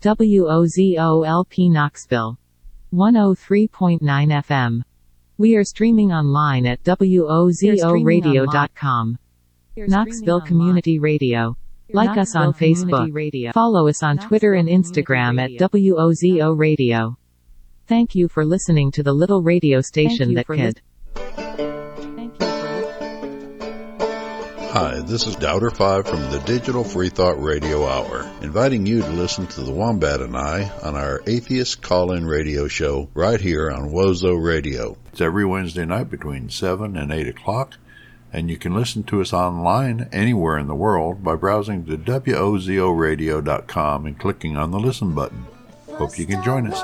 WOZOLP Knoxville. 103.9 FM. We are streaming online at WOZORadio.com. Knoxville Community Radio. Like us on Facebook. Follow us on Twitter and Instagram at WOZO Radio. Thank you for listening to the little radio station that kid. Hi, this is Doubter5 from the Digital Free Thought Radio Hour, inviting you to listen to the Wombat and I on our Atheist Call-In Radio show right here on Wozo Radio. It's every Wednesday night between 7 and 8 o'clock, and you can listen to us online anywhere in the world by browsing to WOZORadio.com and clicking on the listen button. Hope you can join us.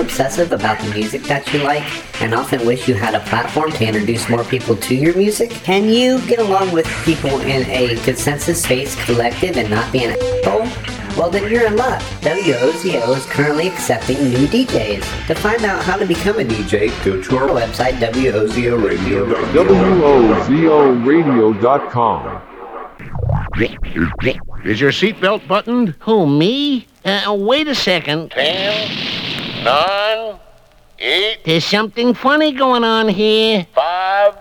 Obsessive about the music that you like and often wish you had a platform to introduce more people to your music? Can you get along with people in a consensus based collective and not be an asshole? Well, then you're in luck. WOZO is currently accepting new DJs. To find out how to become a DJ, go to our website, WOZORadio.com. WOZORadio.com. Is your seatbelt buttoned? Who, me? Uh, wait a second. Ten, nine, eight, There's something funny going on here. five,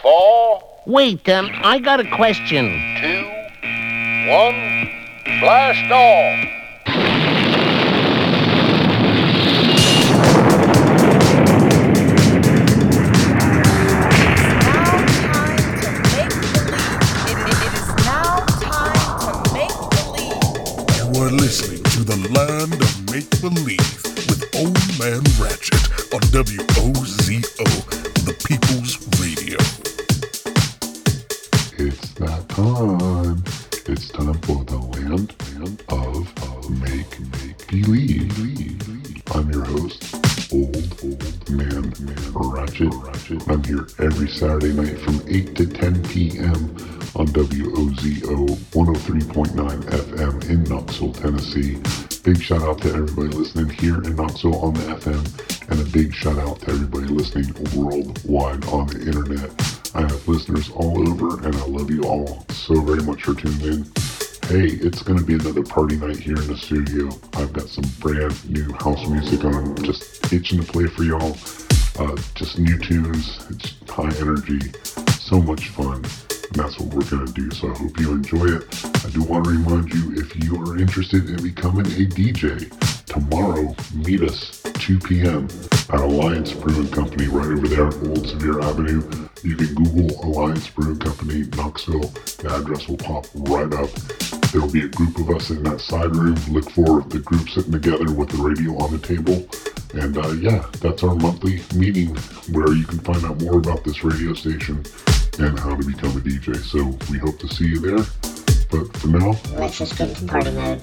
four, Wait, um, I got a question. two, one, blast off! It is now time to make the. It is now time to make the. You are listening to the land of make believe with Old Man Ratchet on WOZO, the People's party night here in the studio. I've got some brand new house music on, just itching to play for y'all. Uh, just new tunes, it's high energy, so much fun. And that's what we're going to do, so I hope you enjoy it. I do want to remind you if you are interested in becoming a DJ, tomorrow meet us 2 p.m. at Alliance Brewing Company right over there on Old Sevier Avenue. You can Google Alliance Brewing Company Knoxville. Address will pop right up. There will be a group of us in that side room. Look for the group sitting together with the radio on the table. And uh, yeah, that's our monthly meeting where you can find out more about this radio station and how to become a DJ. So we hope to see you there. But for now, Let's just get into party mode.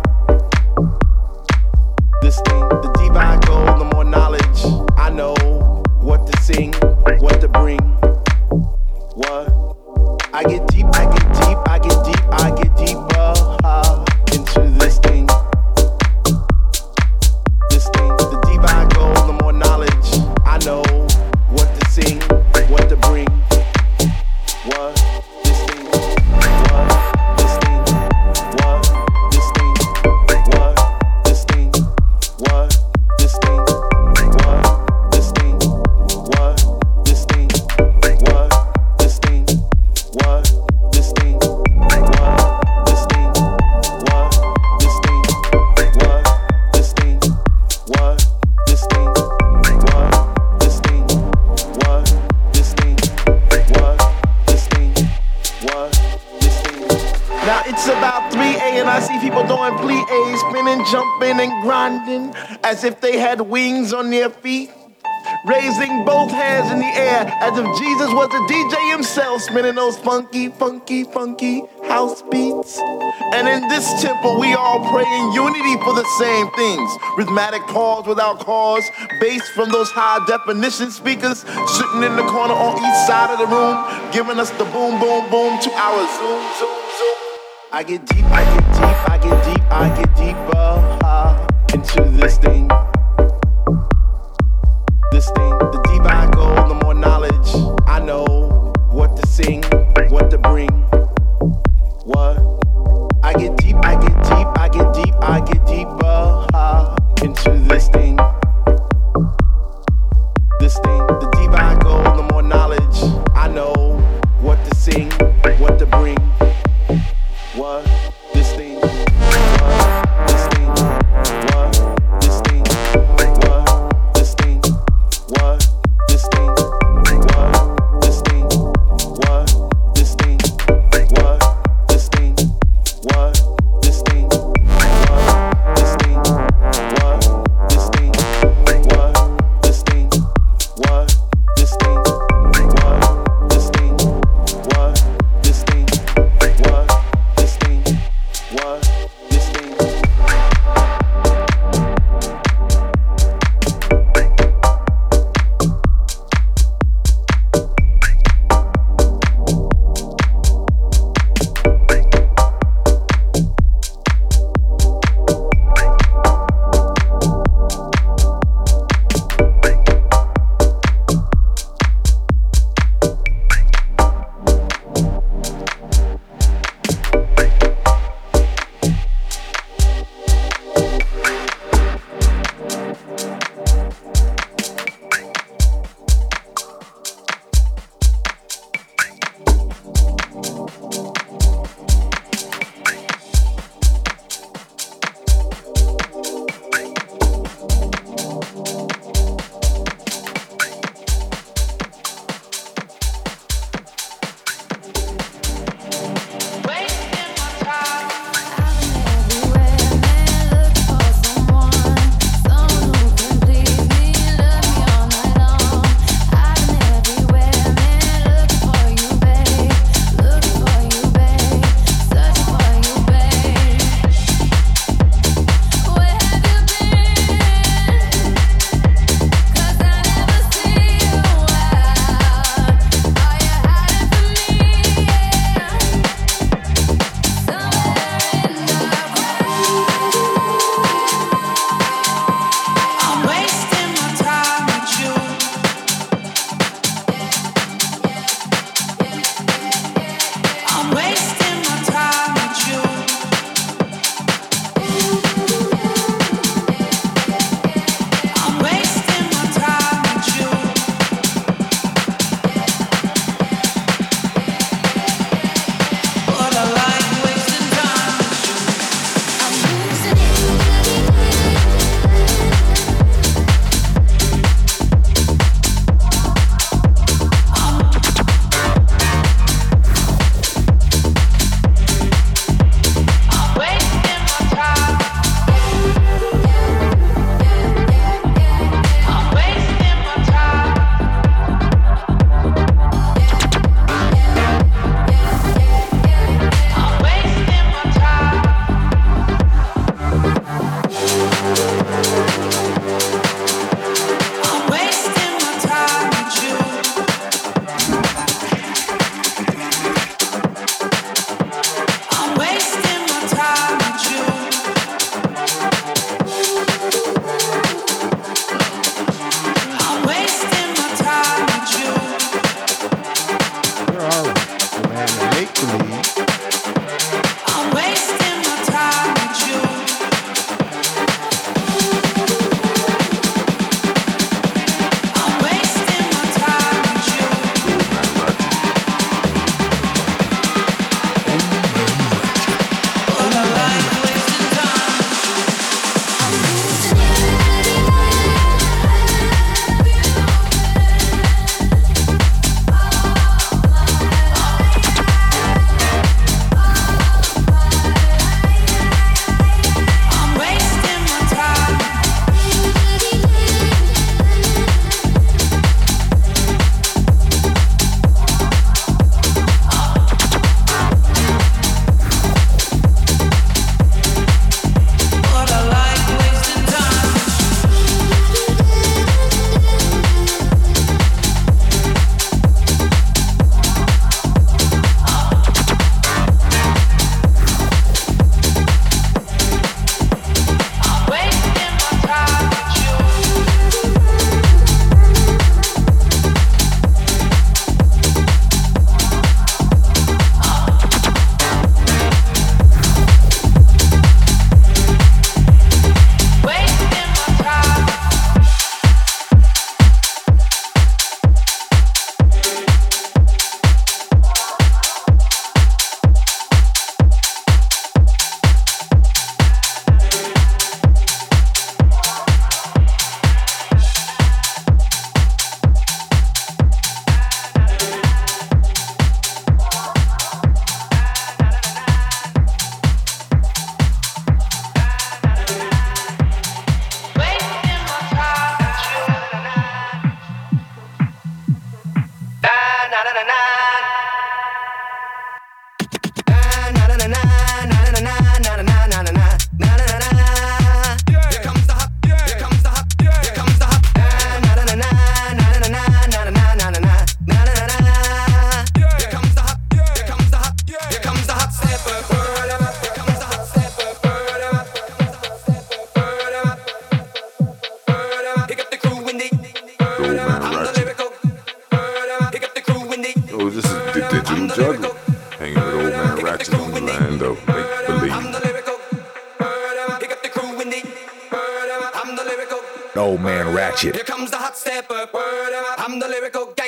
This thing. The deeper I go, the more knowledge I know what to sing, what to bring. What? I get deep, I get as if Jesus was a DJ himself, spinning those funky, funky, funky house beats. And in this temple, we all pray in unity for the same things. Rhythmic pause without cause, bass from those high definition speakers sitting in the corner on each side of the room, giving us the boom, boom, boom to our zoom, zoom, zoom. I get deep, I get deep, I get deep, I get deeper uh, into this thing. This thing, the deeper I go, the more knowledge I know what to sing, what to bring. What? I get deep, I get deep, I get deep, I get deeper uh, into this thing. This thing, the deeper I go, the more knowledge I know what to sing, what to bring. What?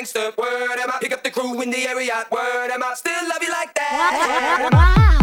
gangster. Word am I? Pick up the crew in the area. Word am I? Still love you like that.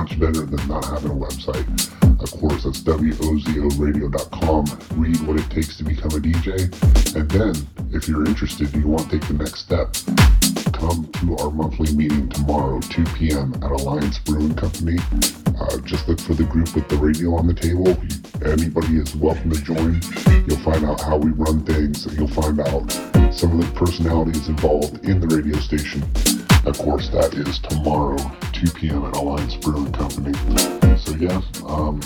Much better than not having a website. Of course, that's wozoradio.com. Read what it takes to become a DJ. And then, if you're interested, you want to take the next step, come to our monthly meeting tomorrow, 2 p.m. at Alliance Brewing Company. Uh, just look for the group with the radio on the table. Anybody is welcome to join. You'll find out how we run things. You'll find out some of the personalities involved in the radio station. Of course, that is tomorrow, 2 p.m. at Alliance Brewing Company. So yeah, um,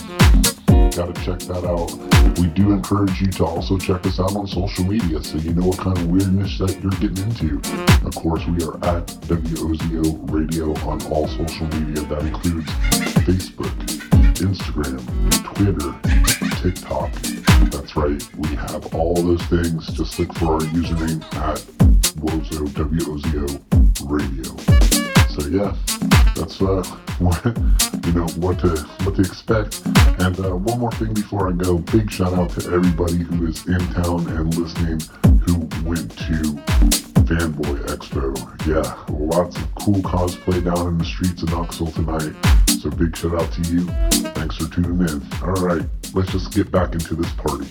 gotta check that out. We do encourage you to also check us out on social media so you know what kind of weirdness that you're getting into. Of course, we are at WOZO Radio on all social media. That includes Facebook, Instagram, Twitter, TikTok. That's right, we have all those things. Just look for our username at Wozo, W-O-Z-O Radio. So yeah, that's uh, what, you know what to what to expect. And uh, one more thing before I go, big shout out to everybody who is in town and listening who went to Fanboy Expo. Yeah, lots of cool cosplay down in the streets of Knoxville tonight. So big shout out to you. Thanks for tuning in. All right, let's just get back into this party.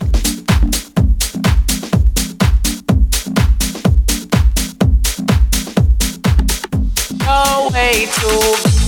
No way to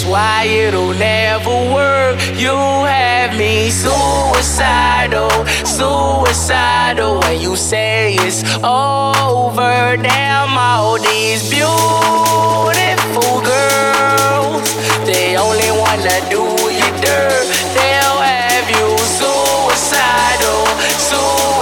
That's why it'll never work. You have me suicidal, suicidal. When you say it's over, damn all these beautiful girls. They only wanna do you dirt. They'll have you suicidal, suicidal.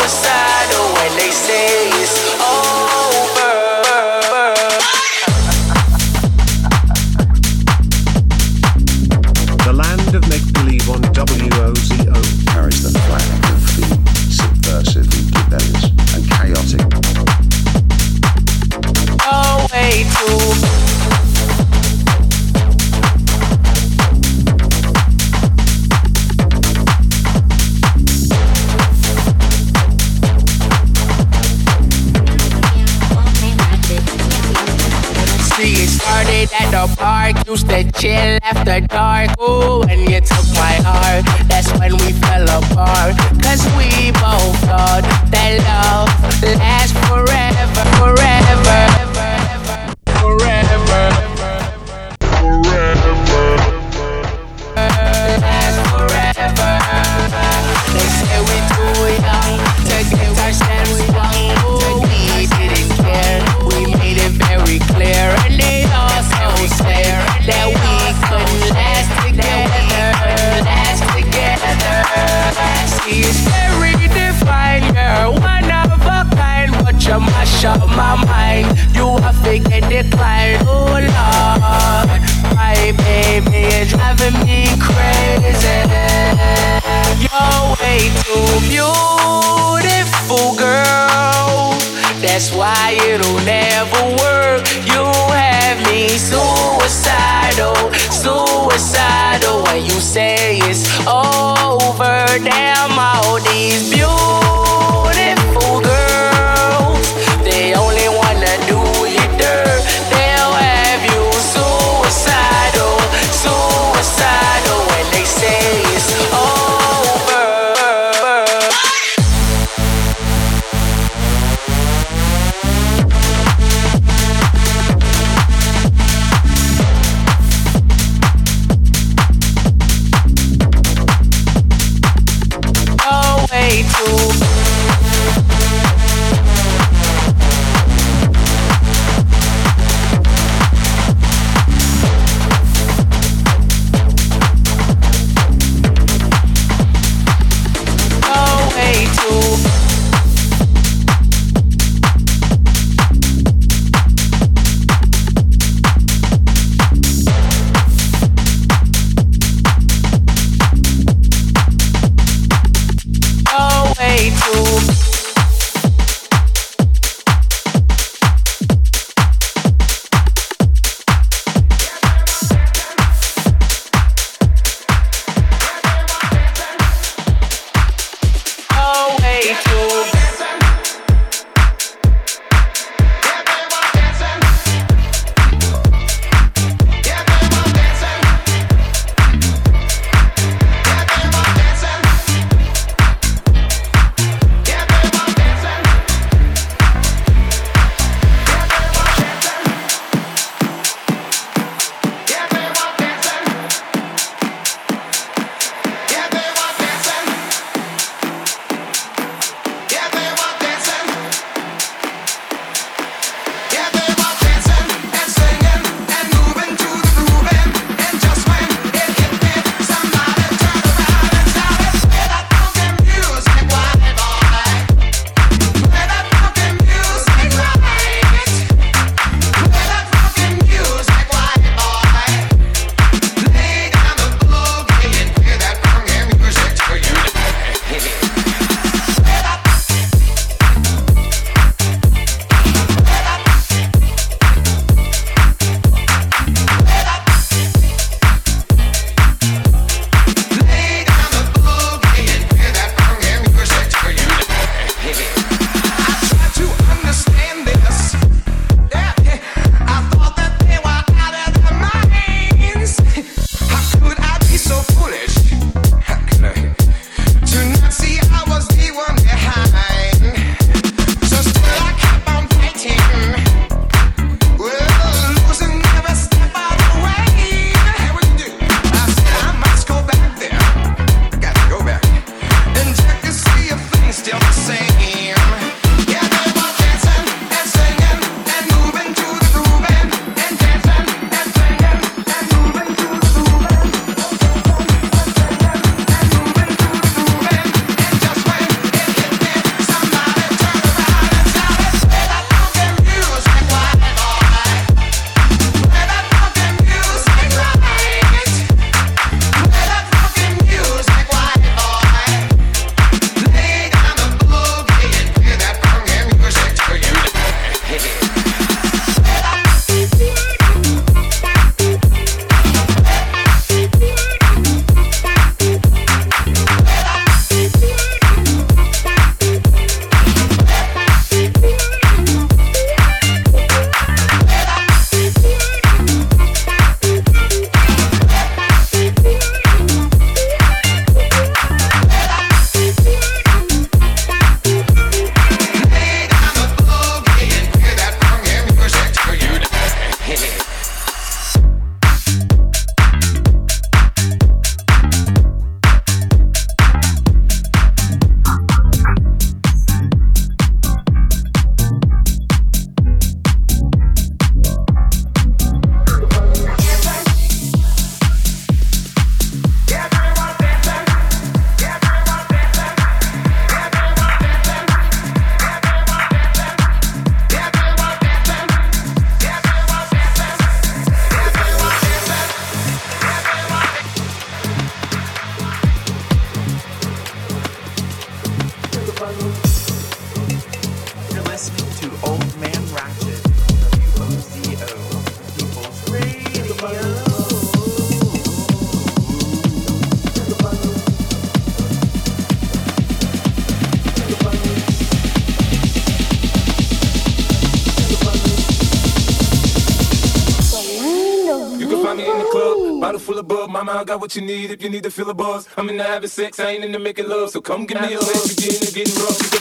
What you need if you need to feel a buzz. I'm in into having sex, I ain't into making love. So come give me a hug. Begin to getting rough.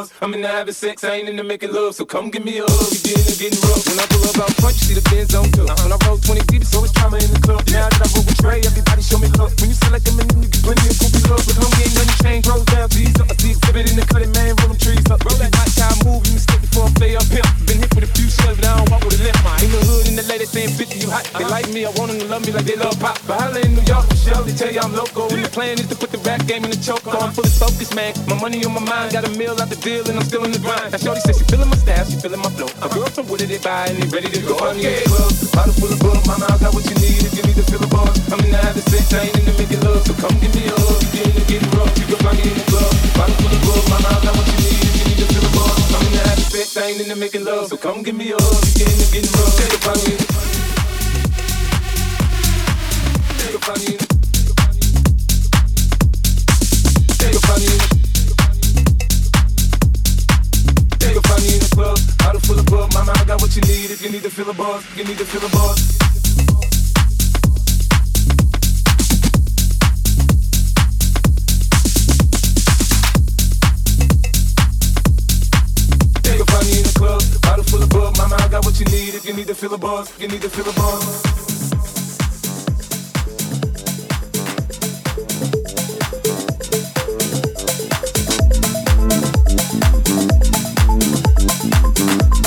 Buzz. I'm into having sex, I ain't into making love. So come give me a hug. Begin to getting rough. When I pull up out front, you see the Benz on tour. Uh-huh. When I roll 20 deep, so it's drama in the club. Now that I roll with Dre, everybody show me love. When you sell like a man, you get plenty of goofy love. But hungry ain't nothing change, rolls down, G's up. I see exhibit in the cutting, man, roll them trees up. Roll that watch how I move, you mistake before I play up pimp. Been hit with a few shells, but I don't walk with a limp. In the hood, in the lady saying 50, you hot. They like me, I want them to love me like they love pop. But holla in New York, Michelle, they tell you I'm local. And the plan is to put the rap game in the choke. So I'm fully focused, man. My money on my mind, got a meal out the and I'm still in the grind. Now, Shorty says she feeling my style, she feeling my flow. A girl from Wooded, they buy, and they ready to go. I'm in the club, bottle full of bug. Mama, I got what you need if you need to feel a buzz. I'm in the having sex, I ain't in the making love. So come give me a hug, begin to get rough. You can find me in the club, bottle full of bug. Mama, I got what you need if you need to feel a buzz. I'm in the having sex, I ain't in the making love. So come give me a hug, begin to get rough. You can find me in the You can find me in the You can find me bottle full of bug. Mama, I got what you need if you need to feel a buzz. You need to feel a buzz. Club, bottle full of bug. Mama, I got what you need if you need to feel a buzz. You need to feel a buzz. Everybody's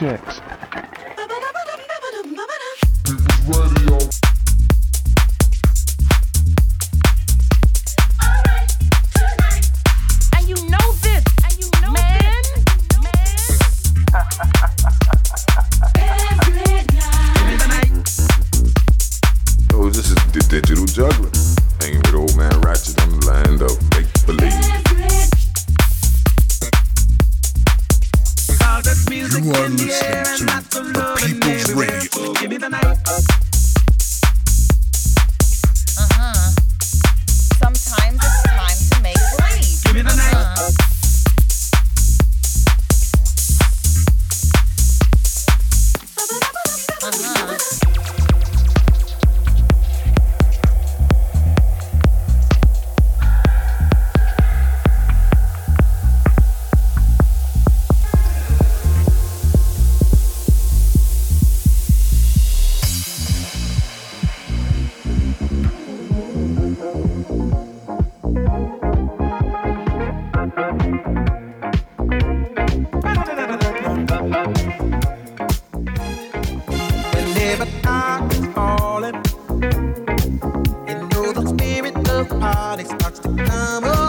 Man the party starts to come alive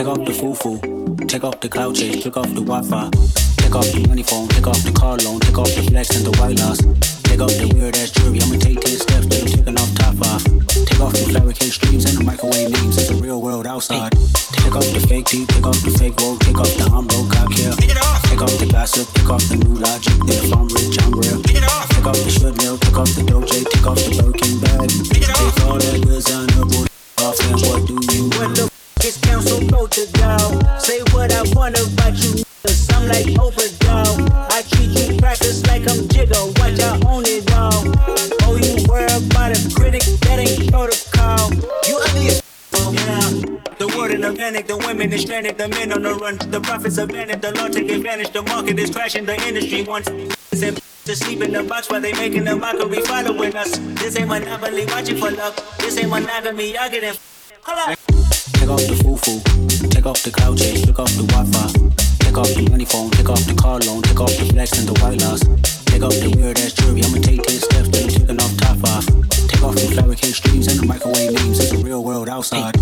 Take off the foo-foo, take off the cloud chase, take off the Wi-Fi, take off the money phone, take off the car loan, take off the flex and the white loss, take off the weird ass jewelry. I'ma take ten steps till I'm taking off top off. Take off the fabricate streams and the microwave memes. It's the real world outside. Take off the fake teeth, take off the fake woke, take off the I'm broke, I care. Take off the gossip, take off the new logic. Then if I'm rich, I'm real. Take off the should know, take off the doje, take off the Birkin bag. Take all that good sign off and what do you What the f is council protocol? Say what I want about you niggas. I'm like overdose. I treat you crackers like I'm Jigga. Watch I own it all. Oh, you worry about a critic? That ain't protocol. You ugly as oh, yeah. The world in a panic, the women is stranded, the men on the run, the profits are vanished, the law take advantage, the market is crashing, the industry wants to sleep in the box while they making a mockery following us. This ain't monopoly, watching for luck. This ain't monogamy, y'all getting Hold up. Take off the foo-foo, take off the cloud chase, take off the Wi-Fi, take off the money phone, take off the car loan, take off the flex and the white loss, take off the weird ass jewelry. I'ma take ten steps till I'm taking off top off. Take off the fabricate streams and the microwave memes. It's the real world outside.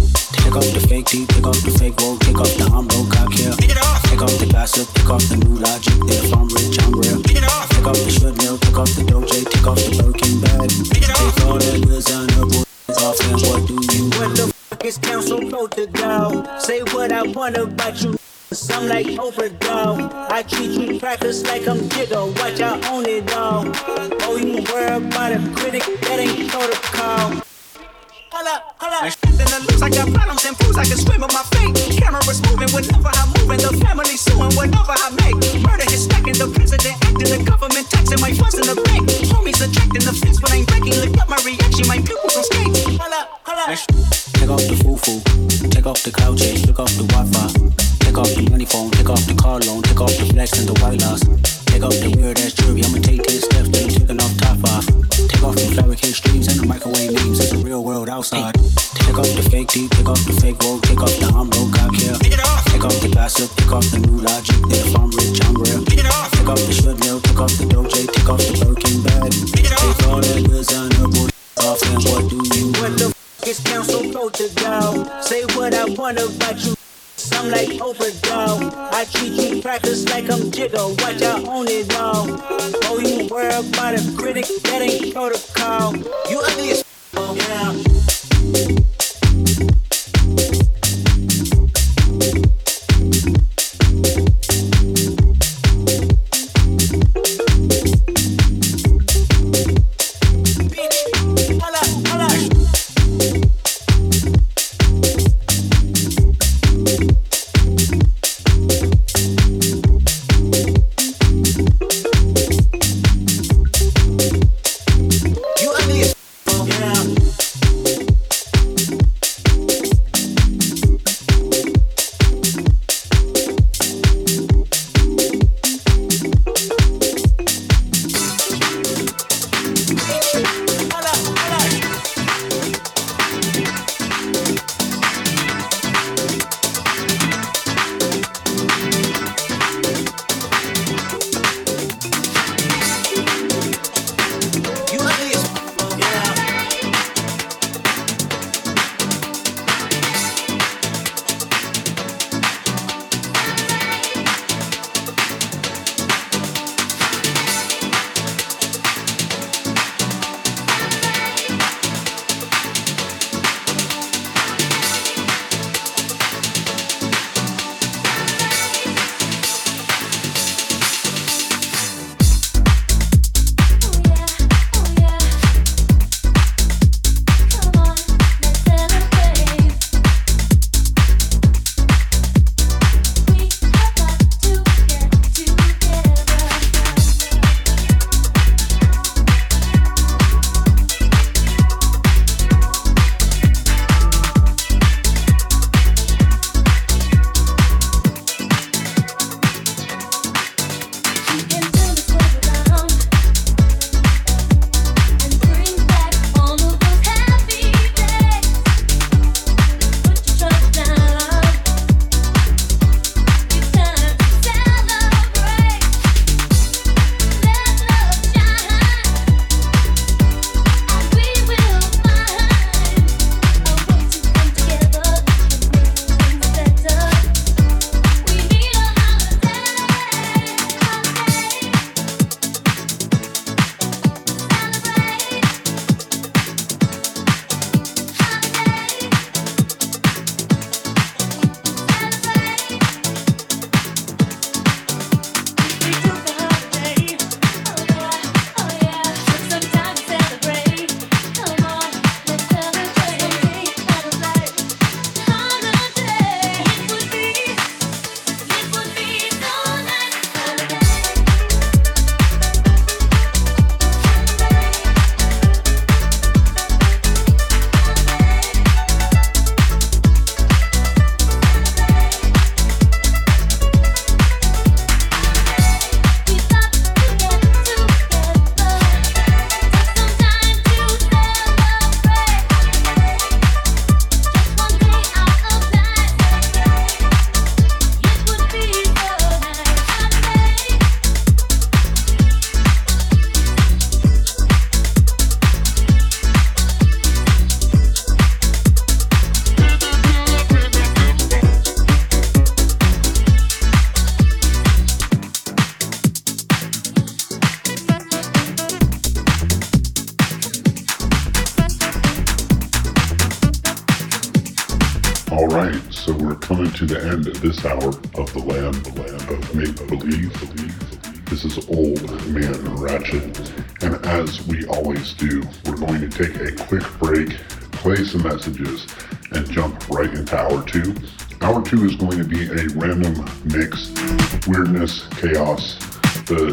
Take off the fake teeth, take off the fake woke, take off the I'm broke, I care. Take off the gossip, take off the new logic. Then if I'm rich, I'm real. Take off the should know, take off the doje, take off the Birkin bag. Take all that up off and what do you What the f is council protocol? Say what I want about you. niggas. I'm like overdose. I treat you crackers like I'm Jigga. Watch I own it all. Oh, you worry about a critic? That ain't protocol. Hold up, hold up. Then it looks like I got problems and fools, I can swim with my feet. Cameras moving whenever I'm moving. The family suing whenever I make. Murder is stacking. The president acting. The government taxing. My funds in the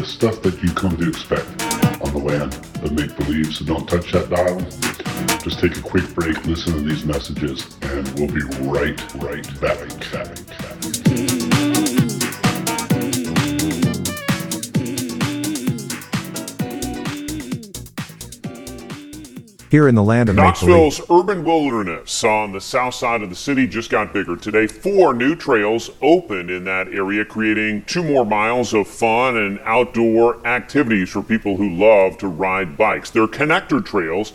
stuff that you come to expect on the land of make believe. So don't touch that dial. Just take a quick break, listen to these messages, and we'll be right, right back. back, Here in the land of. Knoxville's urban wilderness on the south side of the city just got bigger today. Four new trails opened in that area, creating two more miles of fun and outdoor activities for people who love to ride bikes. They're connector trails